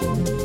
you.